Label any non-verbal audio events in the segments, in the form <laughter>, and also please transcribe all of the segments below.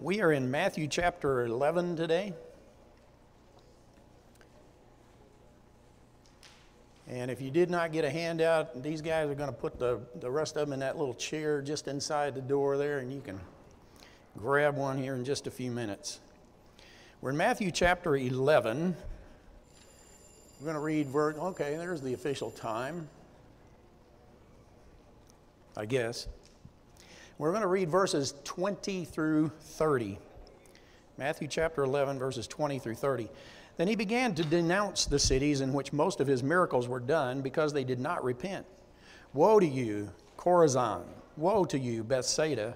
We are in Matthew chapter 11 today. And if you did not get a handout, these guys are going to put the, the rest of them in that little chair just inside the door there, and you can grab one here in just a few minutes. We're in Matthew chapter 11. We're going to read okay, there's the official time, I guess. We're going to read verses 20 through 30. Matthew chapter 11, verses 20 through 30. Then he began to denounce the cities in which most of his miracles were done because they did not repent. Woe to you, Chorazin! Woe to you, Bethsaida!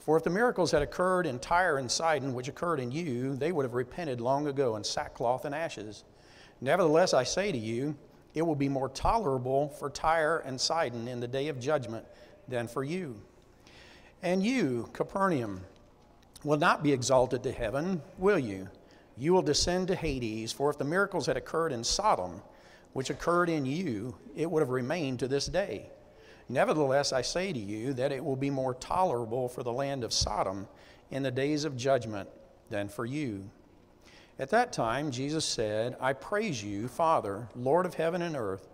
For if the miracles had occurred in Tyre and Sidon, which occurred in you, they would have repented long ago in sackcloth and ashes. Nevertheless, I say to you, it will be more tolerable for Tyre and Sidon in the day of judgment than for you. And you, Capernaum, will not be exalted to heaven, will you? You will descend to Hades, for if the miracles had occurred in Sodom, which occurred in you, it would have remained to this day. Nevertheless, I say to you that it will be more tolerable for the land of Sodom in the days of judgment than for you. At that time, Jesus said, I praise you, Father, Lord of heaven and earth,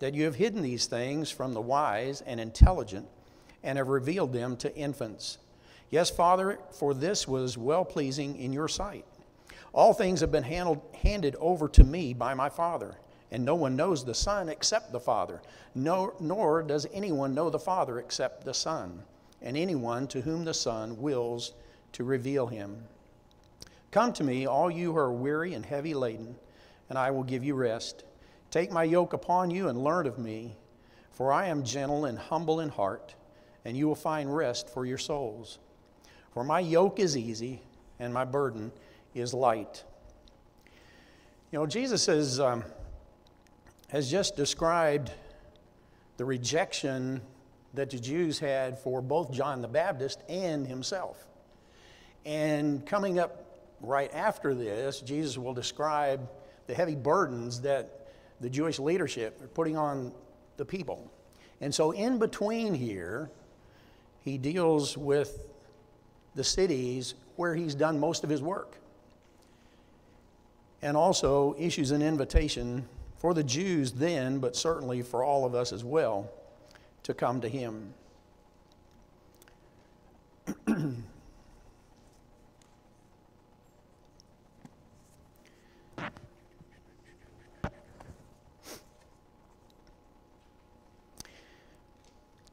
that you have hidden these things from the wise and intelligent and have revealed them to infants. Yes, Father, for this was well pleasing in your sight. All things have been handled, handed over to me by my Father, and no one knows the Son except the Father, no, nor does anyone know the Father except the Son, and anyone to whom the Son wills to reveal him. Come to me, all you who are weary and heavy laden, and I will give you rest. Take my yoke upon you and learn of me, for I am gentle and humble in heart and you will find rest for your souls. For my yoke is easy and my burden is light. You know, Jesus has, um, has just described the rejection that the Jews had for both John the Baptist and himself. And coming up right after this, Jesus will describe the heavy burdens that the Jewish leadership are putting on the people. And so, in between here, he deals with the cities where he's done most of his work. And also issues an invitation for the Jews then, but certainly for all of us as well, to come to him. <clears throat>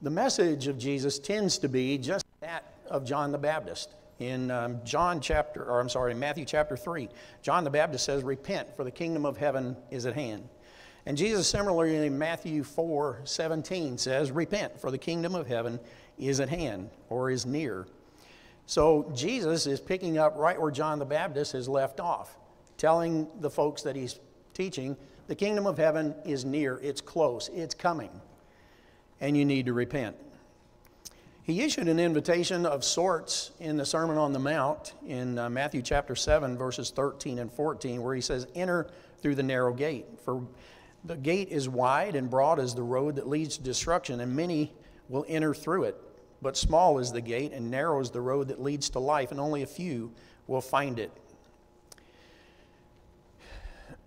the message of Jesus tends to be just that of John the Baptist. In um, John chapter, or I'm sorry, Matthew chapter 3, John the Baptist says, Repent, for the kingdom of heaven is at hand. And Jesus, similarly in Matthew 4 17, says, Repent, for the kingdom of heaven is at hand, or is near. So Jesus is picking up right where John the Baptist has left off, telling the folks that he's teaching, the kingdom of heaven is near, it's close, it's coming and you need to repent. He issued an invitation of sorts in the Sermon on the Mount in uh, Matthew chapter 7, verses 13 and 14, where he says, Enter through the narrow gate. For the gate is wide and broad as the road that leads to destruction, and many will enter through it. But small is the gate, and narrow is the road that leads to life, and only a few will find it.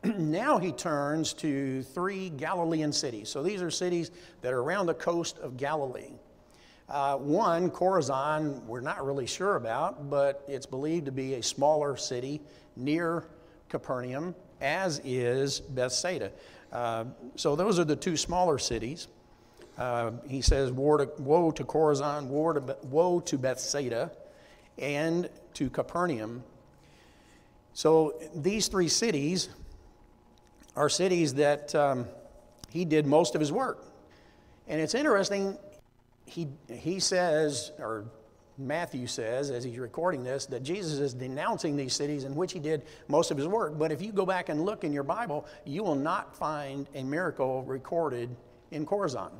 <clears throat> now he turns to three Galilean cities. So these are cities that are around the coast of Galilee. Uh, one, Chorazin, we're not really sure about, but it's believed to be a smaller city near Capernaum, as is Bethsaida. Uh, so those are the two smaller cities. Uh, he says, woe to, woe to Chorazin, to, woe to Bethsaida, and to Capernaum. So these three cities are cities that um, he did most of his work. And it's interesting, he, he says, or Matthew says, as he's recording this, that Jesus is denouncing these cities in which he did most of his work. But if you go back and look in your Bible, you will not find a miracle recorded in Chorazin.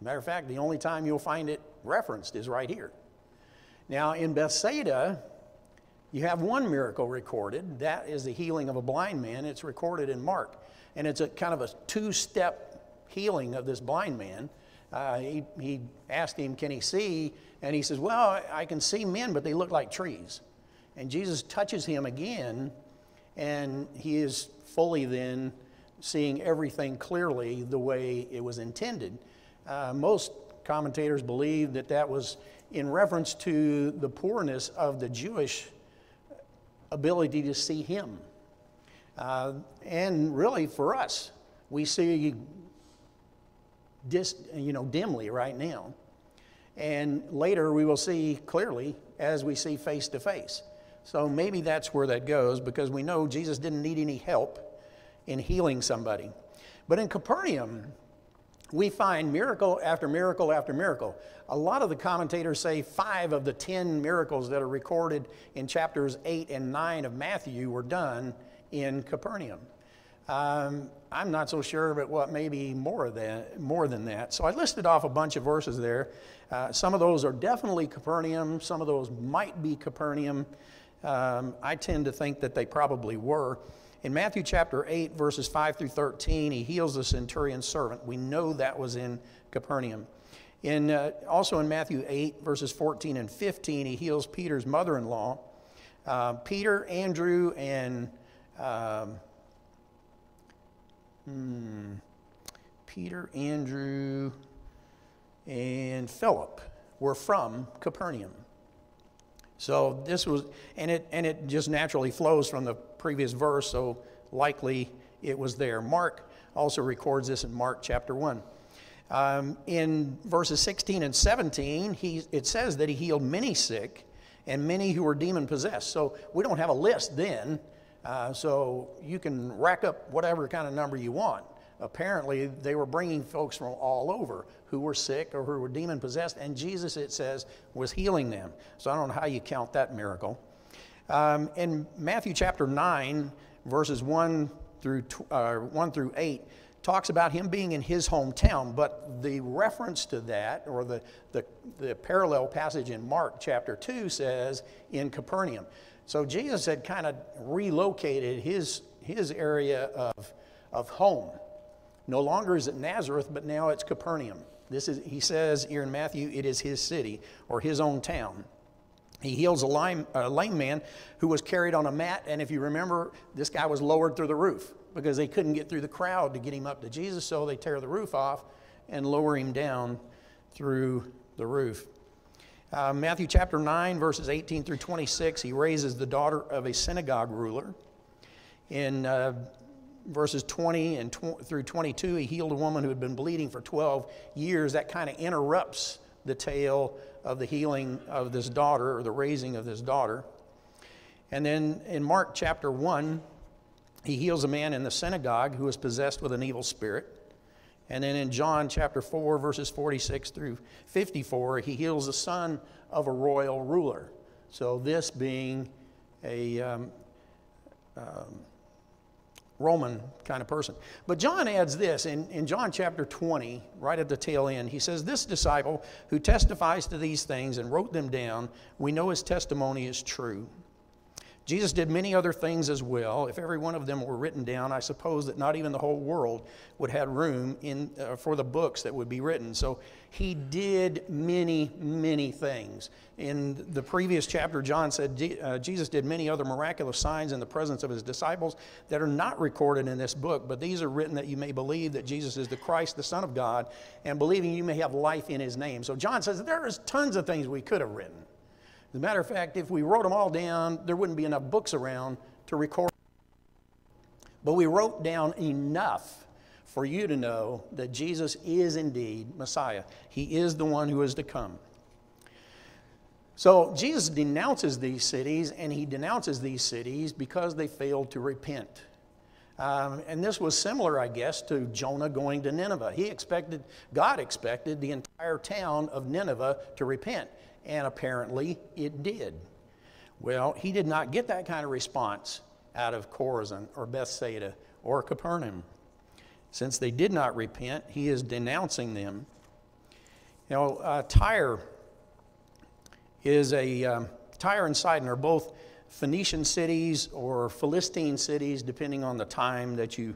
Matter of fact, the only time you'll find it referenced is right here. Now, in Bethsaida, you have one miracle recorded. That is the healing of a blind man. It's recorded in Mark. And it's a kind of a two step healing of this blind man. Uh, he, he asked him, Can he see? And he says, Well, I can see men, but they look like trees. And Jesus touches him again, and he is fully then seeing everything clearly the way it was intended. Uh, most commentators believe that that was in reference to the poorness of the Jewish ability to see him. Uh, and really, for us, we see dis, you know, dimly right now. And later we will see clearly as we see face to face. So maybe that's where that goes because we know Jesus didn't need any help in healing somebody. But in Capernaum, we find miracle after miracle after miracle. A lot of the commentators say five of the ten miracles that are recorded in chapters 8 and 9 of Matthew were done in Capernaum. Um, I'm not so sure, but what maybe more than, more than that. So I listed off a bunch of verses there. Uh, some of those are definitely Capernaum, some of those might be Capernaum. Um, I tend to think that they probably were. In Matthew chapter 8, verses 5 through 13, he heals the centurion's servant. We know that was in Capernaum. In, uh, also in Matthew 8, verses 14 and 15, he heals Peter's mother in law. Uh, Peter, Andrew, and um, hmm, Peter, Andrew, and Philip were from Capernaum. So this was, and it, and it just naturally flows from the previous verse, so likely it was there. Mark also records this in Mark chapter 1. Um, in verses 16 and 17, he, it says that he healed many sick and many who were demon possessed. So we don't have a list then uh, so you can rack up whatever kind of number you want. Apparently, they were bringing folks from all over who were sick or who were demon possessed, and Jesus, it says, was healing them. So I don't know how you count that miracle. Um, in Matthew chapter 9, verses 1 through, uh, 1 through 8, talks about him being in his hometown, but the reference to that, or the, the, the parallel passage in Mark chapter 2, says in Capernaum. So Jesus had kind of relocated his, his area of, of home. No longer is it Nazareth, but now it's Capernaum. This is, he says here in Matthew, it is his city or his own town. He heals a lame, a lame man who was carried on a mat, and if you remember, this guy was lowered through the roof because they couldn't get through the crowd to get him up to Jesus, so they tear the roof off and lower him down through the roof. Uh, Matthew chapter 9, verses 18 through 26, he raises the daughter of a synagogue ruler. In uh, verses 20 and tw- through 22, he healed a woman who had been bleeding for 12 years. That kind of interrupts the tale of the healing of this daughter or the raising of this daughter. And then in Mark chapter 1, he heals a man in the synagogue who is possessed with an evil spirit. And then in John chapter 4, verses 46 through 54, he heals the son of a royal ruler. So, this being a um, um, Roman kind of person. But John adds this in, in John chapter 20, right at the tail end. He says, This disciple who testifies to these things and wrote them down, we know his testimony is true. Jesus did many other things as well. If every one of them were written down, I suppose that not even the whole world would have room in, uh, for the books that would be written. So he did many, many things. In the previous chapter, John said uh, Jesus did many other miraculous signs in the presence of his disciples that are not recorded in this book, but these are written that you may believe that Jesus is the Christ, the Son of God, and believing you may have life in his name. So John says there is tons of things we could have written. As a matter of fact, if we wrote them all down, there wouldn't be enough books around to record. But we wrote down enough for you to know that Jesus is indeed Messiah. He is the one who is to come. So Jesus denounces these cities, and he denounces these cities because they failed to repent. Um, and this was similar, I guess, to Jonah going to Nineveh. He expected, God expected the entire town of Nineveh to repent and apparently it did. Well, he did not get that kind of response out of Chorazin or Bethsaida or Capernaum. Since they did not repent, he is denouncing them. You know, uh, Tyre is a, um, Tyre and Sidon are both Phoenician cities or Philistine cities, depending on the time that you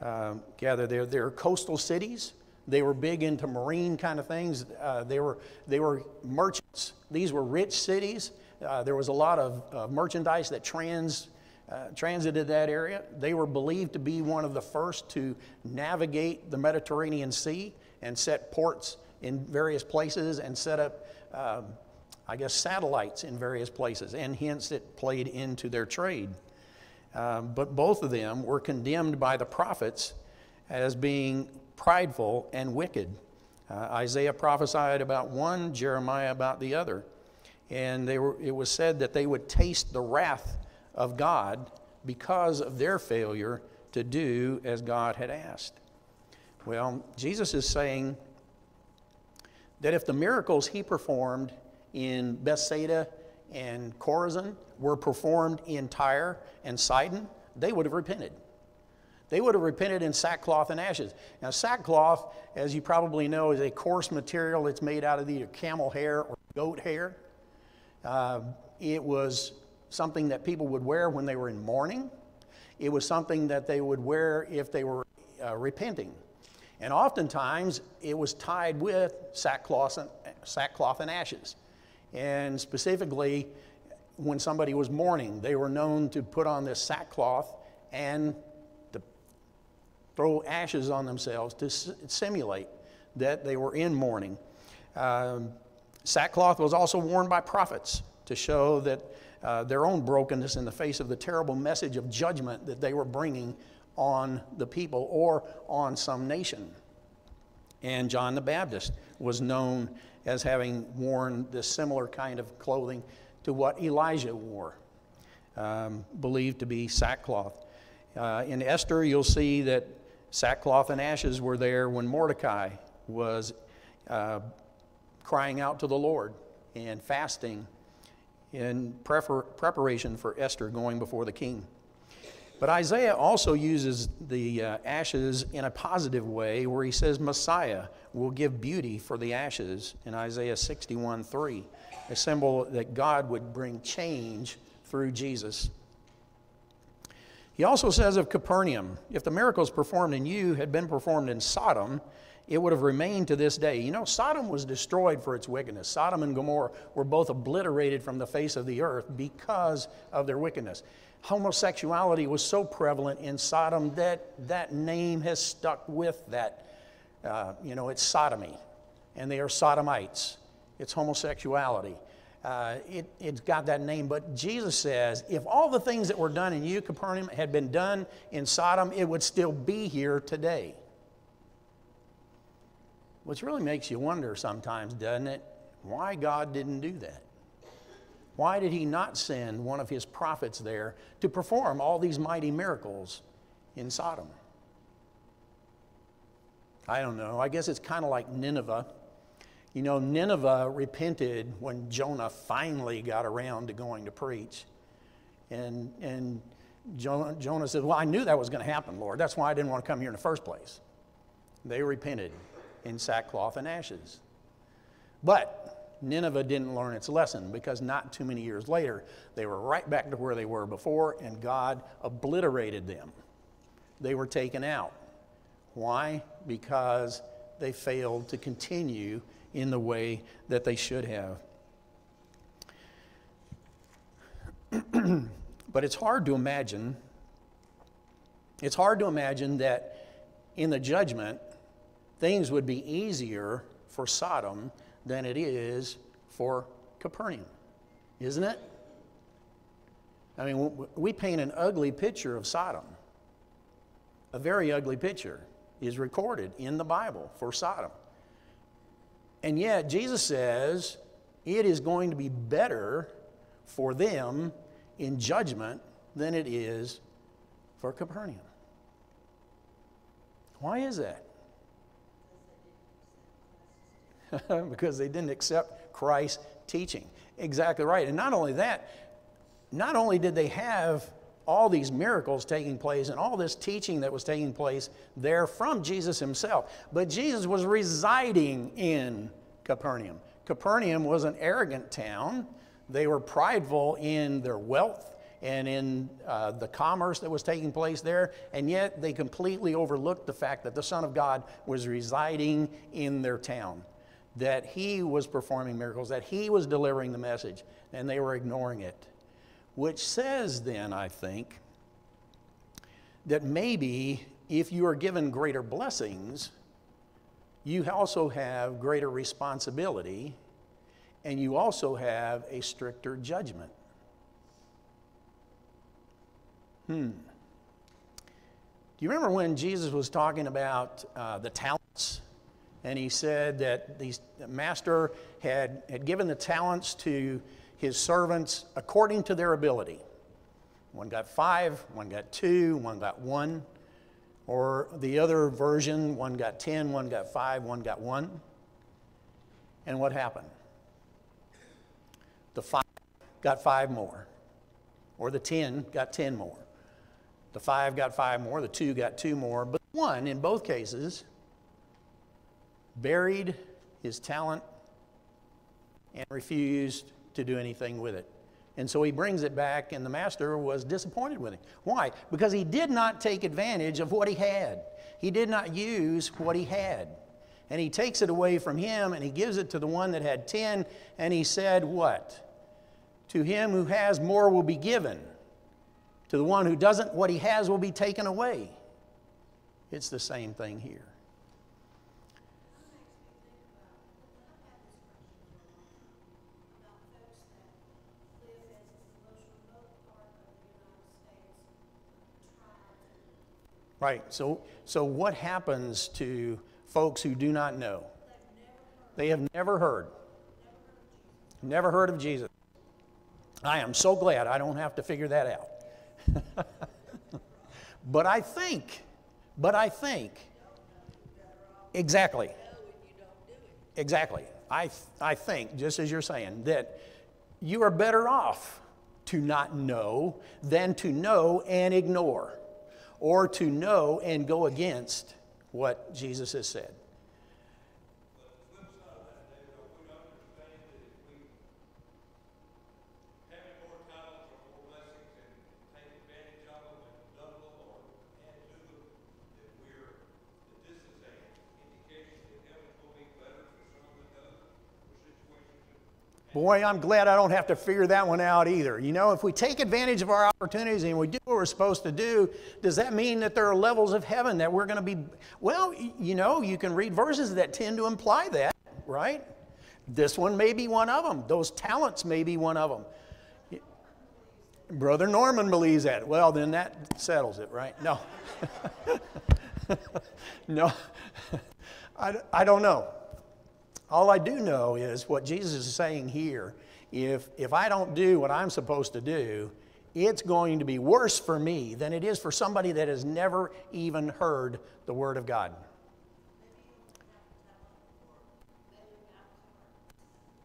uh, gather there. They're coastal cities. They were big into marine kind of things. Uh, they, were, they were merchants. These were rich cities. Uh, there was a lot of merchandise that trans, uh, transited that area. They were believed to be one of the first to navigate the Mediterranean Sea and set ports in various places and set up, um, I guess, satellites in various places, and hence it played into their trade. Um, but both of them were condemned by the prophets as being prideful and wicked. Uh, Isaiah prophesied about one, Jeremiah about the other. And they were, it was said that they would taste the wrath of God because of their failure to do as God had asked. Well, Jesus is saying that if the miracles he performed in Bethsaida and Chorazin were performed in Tyre and Sidon, they would have repented. They would have repented in sackcloth and ashes. Now, sackcloth, as you probably know, is a coarse material. that's made out of either camel hair or goat hair. Uh, it was something that people would wear when they were in mourning. It was something that they would wear if they were uh, repenting. And oftentimes, it was tied with sackcloth and, sackcloth and ashes. And specifically, when somebody was mourning, they were known to put on this sackcloth and to throw ashes on themselves to simulate that they were in mourning. Um, sackcloth was also worn by prophets to show that uh, their own brokenness in the face of the terrible message of judgment that they were bringing on the people or on some nation. And John the Baptist was known as having worn this similar kind of clothing to what Elijah wore, um, believed to be sackcloth. Uh, in Esther, you'll see that sackcloth and ashes were there when Mordecai was uh, crying out to the Lord and fasting in preparation for Esther going before the king. But Isaiah also uses the uh, ashes in a positive way where he says Messiah will give beauty for the ashes in Isaiah 61 3, a symbol that God would bring change through Jesus. He also says of Capernaum, if the miracles performed in you had been performed in Sodom, it would have remained to this day. You know, Sodom was destroyed for its wickedness. Sodom and Gomorrah were both obliterated from the face of the earth because of their wickedness homosexuality was so prevalent in Sodom that that name has stuck with that. Uh, you know, it's sodomy, and they are sodomites. It's homosexuality. Uh, it, it's got that name. But Jesus says, if all the things that were done in you, Capernaum, had been done in Sodom, it would still be here today. Which really makes you wonder sometimes, doesn't it? Why God didn't do that. Why did he not send one of his prophets there to perform all these mighty miracles in Sodom? I don't know. I guess it's kind of like Nineveh. You know, Nineveh repented when Jonah finally got around to going to preach. And, and Jonah, Jonah said, Well, I knew that was going to happen, Lord. That's why I didn't want to come here in the first place. They repented in sackcloth and ashes. But Nineveh didn't learn its lesson because not too many years later, they were right back to where they were before, and God obliterated them. They were taken out. Why? Because they failed to continue in the way that they should have. <clears throat> but it's hard to imagine. It's hard to imagine that in the judgment, things would be easier for Sodom than it is for Capernaum, isn't it? I mean, we paint an ugly picture of Sodom. A very ugly picture is recorded in the Bible for Sodom. And yet, Jesus says it is going to be better for them in judgment than it is for Capernaum. Why is that? <laughs> because they didn't accept Christ's teaching. Exactly right. And not only that, not only did they have all these miracles taking place and all this teaching that was taking place there from Jesus himself, but Jesus was residing in Capernaum. Capernaum was an arrogant town. They were prideful in their wealth and in uh, the commerce that was taking place there, and yet they completely overlooked the fact that the Son of God was residing in their town. that he was performing miracles, that he was delivering the message, and they were ignoring it. Which says, then, I think, that maybe if you are given greater blessings, you also have greater responsibility and you also have a stricter judgment. Hmm. Do you remember when Jesus was talking about uh, the talents? And he said that the master had, had given the talents to his servants according to their ability. One got five, one got two, one got one. Or the other version, one got ten, one got five, one got one. And what happened? The five got five more, or the 10 got 10 more. The five got five more, the two got two more, but one, in both cases, buried his talent and refused to do anything with it. And so he brings it back, and the master was disappointed with him. Why? Because he did not take advantage of what he had. He did not use what he had. And he takes it away from him and he gives it to the one that had 10, and he said, What? To him who has more will be given. To the one who doesn't, what he has will be taken away. It's the same thing here. Right. So, so what happens to folks who do not know? They have never heard. Never heard of Jesus. I am so glad I don't have to figure that out. <laughs> but I think, but I think, exactly. Exactly. I, I think, just as you're saying, that you are better off to not know than to know and ignore or to know and go against what Jesus has said. Boy, I'm glad I don't have to figure that one out either. You know, if we take advantage of our opportunities and we do what we're supposed to do, does that mean that there are levels of heaven that we're going to be? Well, you know, you can read verses that tend to imply that, right? This one may be one of them. Those talents may be one of them. Brother Norman believes that. Well, then that settles it, right? No. <laughs> no. <laughs> I, I don't know. All I do know is what Jesus is saying here. If, if I don't do what I'm supposed to do, it's going to be worse for me than it is for somebody that has never even heard the Word of God.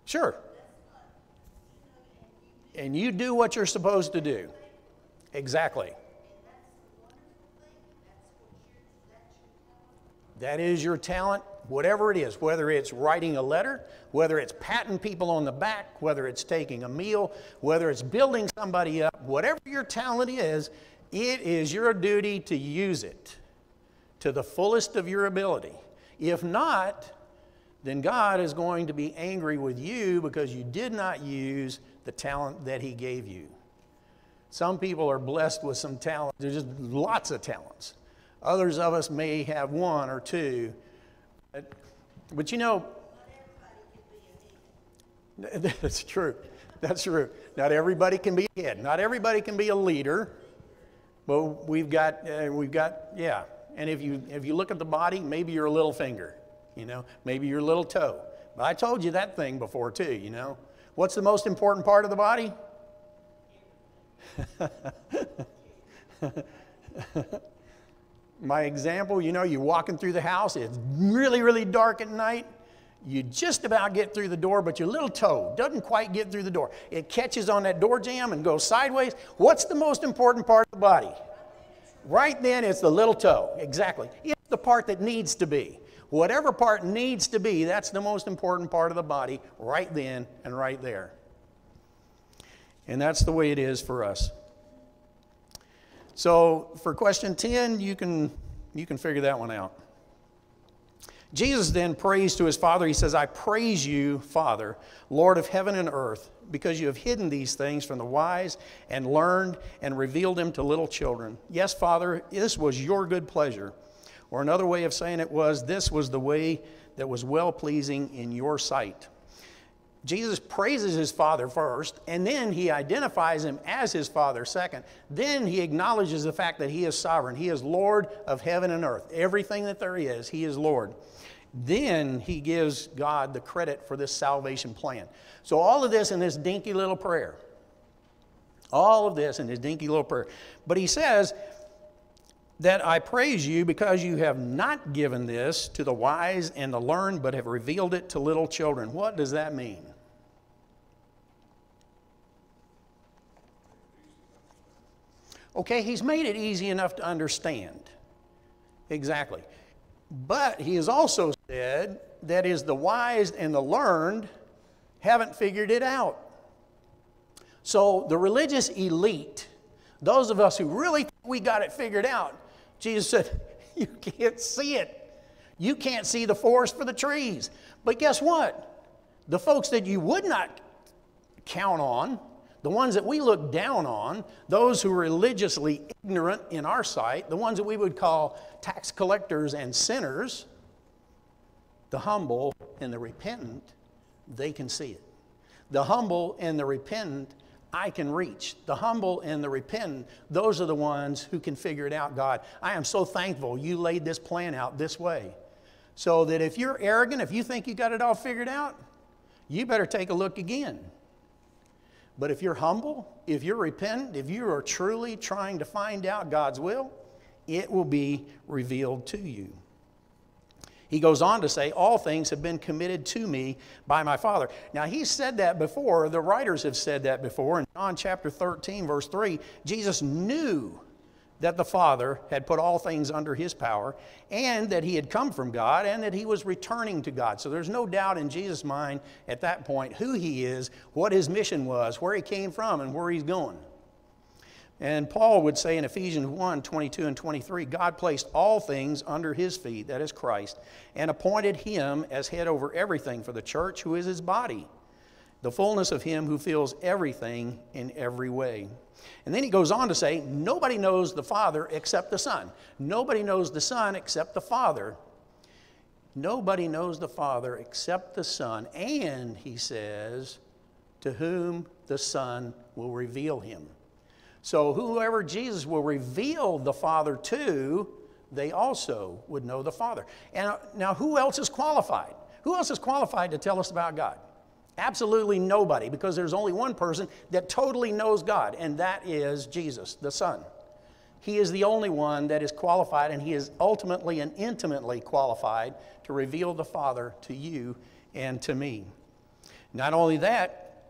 Sure. And you do what you're supposed to do. Exactly. That is your talent whatever it is, whether it's writing a letter, whether it's patting people on the back, whether it's taking a meal, whether it's building somebody up, whatever your talent is, it is your duty to use it to the fullest of your ability. If not, then God is going to be angry with you because you did not use the talent that He gave you. Some people are blessed with some talent, there's just lots of talents. Others of us may have one or two but you know, <laughs> that's true. That's true. Not everybody can be a head. Not everybody can be a leader. But we've got, uh, we've got, yeah. And if you if you look at the body, maybe your little finger, you know, maybe your little toe. But I told you that thing before too. You know, what's the most important part of the body? <laughs> my example, you know, you're walking through the house, it's really, really dark at night. You just about get through the door, but your little toe doesn't quite get through the door. It catches on that door jamb and goes sideways. What's the most important part of the body? Right then, it's the little toe. Exactly. It's the part that needs to be. Whatever part needs to be, that's the most important part of the body right then and right there. And that's the way it is for us. So for question 10, you can, you can figure that one out. Jesus then prays to his Father. He says, I praise you, Father, Lord of heaven and earth, because you have hidden these things from the wise and learned and revealed them to little children. Yes, Father, this was your good pleasure. Or another way of saying it was, this was the way that was well pleasing in your sight. Jesus praises his Father first, and then he identifies him as his Father second. Then he acknowledges the fact that he is sovereign. He is Lord of heaven and earth. Everything that there is, he is Lord. Then he gives God the credit for this salvation plan. So, all of this in this dinky little prayer. All of this in this dinky little prayer. But he says, that I praise you because you have not given this to the wise and the learned, but have revealed it to little children. What does that mean? Okay, he's made it easy enough to understand. Exactly. But he has also said that is the wise and the learned haven't figured it out. So the religious elite, those of us who really think we got it figured out, Jesus said, <laughs> You can't see it. You can't see the forest for the trees. But guess what? The folks that you would not count on, the ones that we look down on, those who are religiously ignorant in our sight, the ones that we would call tax collectors and sinners, the humble and the repentant, they can see it. The humble and the repentant, I can reach. The humble and the repentant, those are the ones who can figure it out, God. I am so thankful you laid this plan out this way. So that if you're arrogant, if you think you got it all figured out, you better take a look again. But if you're humble, if you're repentant, if you are truly trying to find out God's will, it will be revealed to you. He goes on to say, All things have been committed to me by my Father. Now, he said that before. The writers have said that before. In John chapter 13, verse 3, Jesus knew that the Father had put all things under his power and that he had come from God and that he was returning to God. So there's no doubt in Jesus' mind at that point who he is, what his mission was, where he came from, and where he's going. And Paul would say in Ephesians 1 22 and 23, God placed all things under his feet, that is Christ, and appointed him as head over everything for the church, who is his body, the fullness of him who fills everything in every way. And then he goes on to say, Nobody knows the Father except the Son. Nobody knows the Son except the Father. Nobody knows the Father except the Son. And he says, To whom the Son will reveal him. So whoever Jesus will reveal the Father to, they also would know the Father. And now, who else is qualified? Who else is qualified to tell us about God? Absolutely nobody, because there's only one person that totally knows God, and that is Jesus, the Son. He is the only one that is qualified, and He is ultimately and intimately qualified to reveal the Father to you and to me. Not only that,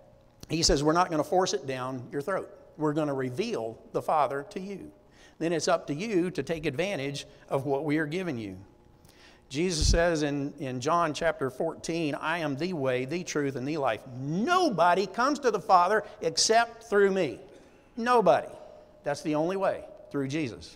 He says, We're not going to force it down your throat we're going to reveal the Father to you. Then it's up to you to take advantage of what we are giving you. Jesus says in, in John chapter 14, I am the way, the truth, and the life. Nobody comes to the Father except through me. Nobody. That's the only way, through Jesus.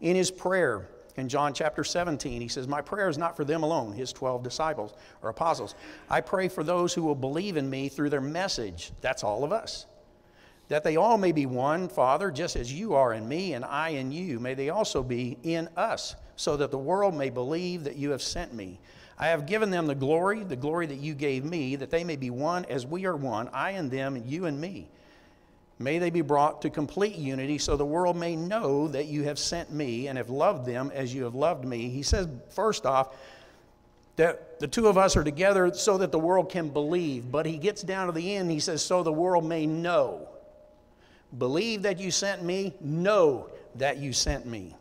In his prayer in John chapter 17, he says, My prayer is not for them alone, his 12 disciples or apostles. I pray for those who will believe in me through their message. That's all of us that they all may be one, Father, just as you are in me and I in you. May they also be in us, so that the world may believe that you have sent me. I have given them the glory, the glory that you gave me, that they may be one as we are one, I and them, and you and me. May they be brought to complete unity, so the world may know that you have sent me and have loved them as you have loved me. He says, first off, that the two of us are together so that the world can believe. But he gets down to the end, he says, so the world may know Believe that you sent me, know that you sent me.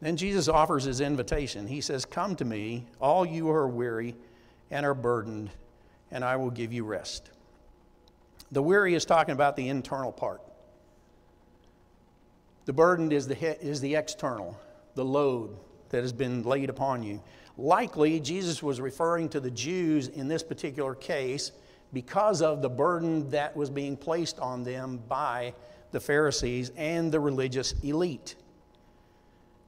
Then Jesus offers his invitation. He says, Come to me, all you who are weary and are burdened, and I will give you rest. The weary is talking about the internal part. The burden is the, is the external, the load that has been laid upon you. Likely, Jesus was referring to the Jews in this particular case because of the burden that was being placed on them by the Pharisees and the religious elite.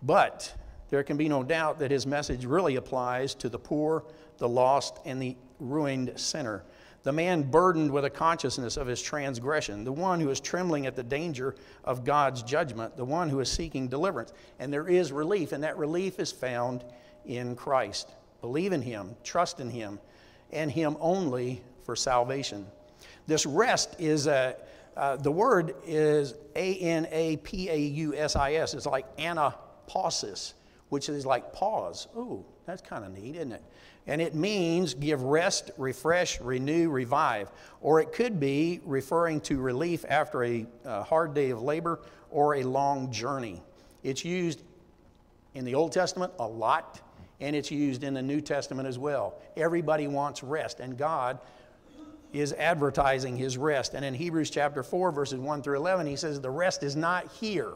But there can be no doubt that his message really applies to the poor, the lost, and the ruined sinner. The man burdened with a consciousness of his transgression, the one who is trembling at the danger of God's judgment, the one who is seeking deliverance. And there is relief, and that relief is found in Christ. Believe in him, trust in him, and him only for salvation. This rest is a, uh, the word is A N A P A U S I S. It's like anapausis, which is like pause. Ooh, that's kind of neat, isn't it? And it means give rest, refresh, renew, revive. Or it could be referring to relief after a, a hard day of labor or a long journey. It's used in the Old Testament a lot, and it's used in the New Testament as well. Everybody wants rest, and God is advertising his rest. And in Hebrews chapter 4, verses 1 through 11, he says, The rest is not here.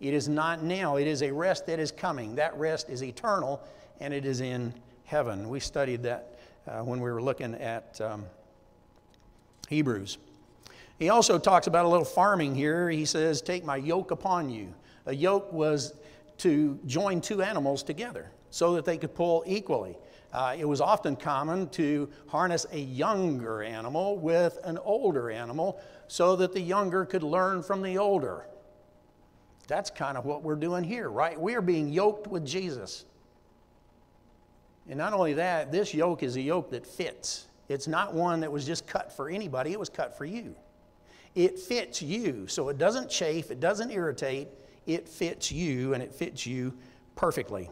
It is not now. It is a rest that is coming. That rest is eternal, and it is in heaven. We studied that uh, when we were looking at um, Hebrews. He also talks about a little farming here. He says, Take my yoke upon you. A yoke was to join two animals together so that they could pull equally. Uh, it was often common to harness a younger animal with an older animal so that the younger could learn from the older. That's kind of what we're doing here, right? We are being yoked with Jesus. And not only that, this yoke is a yoke that fits. It's not one that was just cut for anybody, it was cut for you. It fits you, so it doesn't chafe, it doesn't irritate, it fits you, and it fits you perfectly.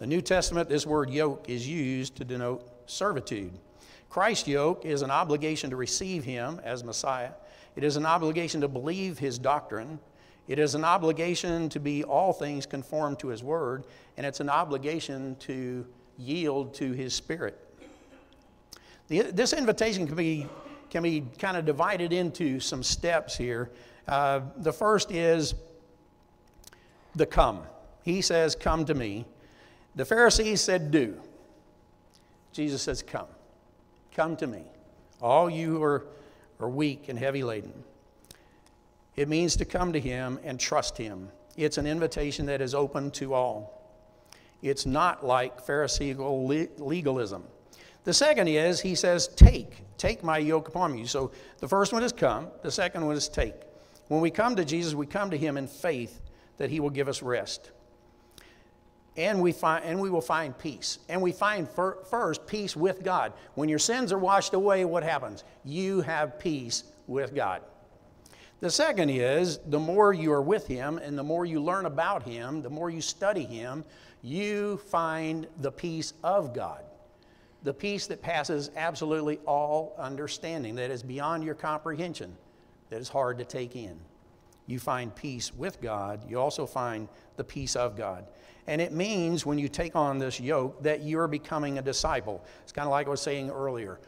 The New Testament, this word yoke is used to denote servitude. Christ's yoke is an obligation to receive him as Messiah. It is an obligation to believe his doctrine. It is an obligation to be all things conformed to his word. And it's an obligation to yield to his spirit. The, this invitation can be, can be kind of divided into some steps here. Uh, the first is the come. He says, Come to me. The Pharisees said, Do. Jesus says, Come. Come to me. All you who are, are weak and heavy laden. It means to come to Him and trust Him. It's an invitation that is open to all. It's not like Pharisaical legalism. The second is, He says, Take. Take my yoke upon you. So the first one is come, the second one is take. When we come to Jesus, we come to Him in faith that He will give us rest and we, find, and we will find peace. And we find fir- first peace with God. When your sins are washed away, what happens? You have peace with God. The second is the more you are with Him and the more you learn about Him, the more you study Him, you find the peace of God. The peace that passes absolutely all understanding, that is beyond your comprehension, that is hard to take in. You find peace with God, you also find the peace of God. And it means when you take on this yoke that you're becoming a disciple. It's kind of like I was saying earlier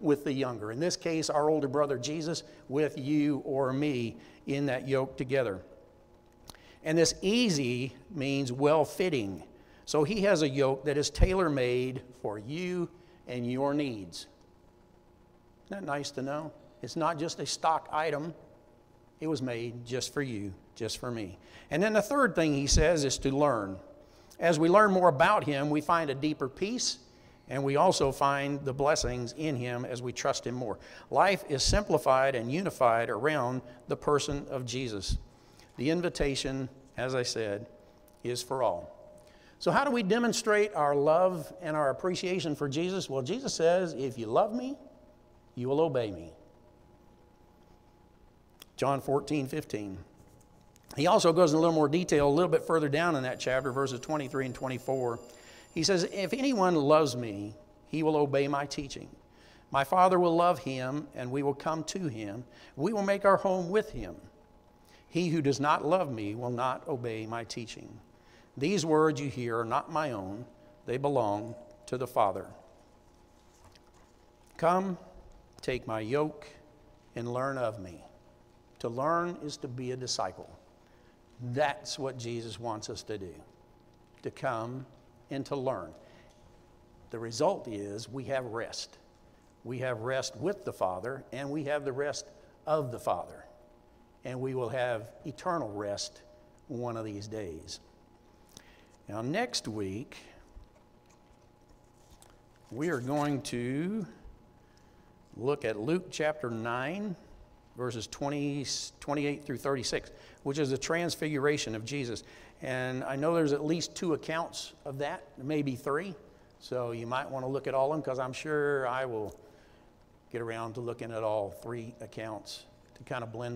with the younger. In this case, our older brother Jesus with you or me in that yoke together. And this easy means well fitting. So he has a yoke that is tailor made for you and your needs. Isn't that nice to know? It's not just a stock item, it was made just for you just for me. And then the third thing he says is to learn. As we learn more about him, we find a deeper peace, and we also find the blessings in him as we trust him more. Life is simplified and unified around the person of Jesus. The invitation, as I said, is for all. So, how do we demonstrate our love and our appreciation for Jesus? Well, Jesus says, If you love me, you will obey me. John 14, 15. He also goes in a little more detail a little bit further down in that chapter, verses 23 and 24. He says, If anyone loves me, he will obey my teaching. My Father will love him, and we will come to him. We will make our home with him. He who does not love me will not obey my teaching. These words you hear are not my own, they belong to the Father. Come, take my yoke, and learn of me. To learn is to be a disciple. That's what Jesus wants us to do to come and to learn. The result is we have rest. We have rest with the Father, and we have the rest of the Father. And we will have eternal rest one of these days. Now, next week, we are going to look at Luke chapter 9, verses 20, 28 through 36, which is the transfiguration of Jesus. And I know there's at least two accounts of that, maybe three. So you might want to look at all of them because I'm sure I will get around to looking at all three accounts to kind of blend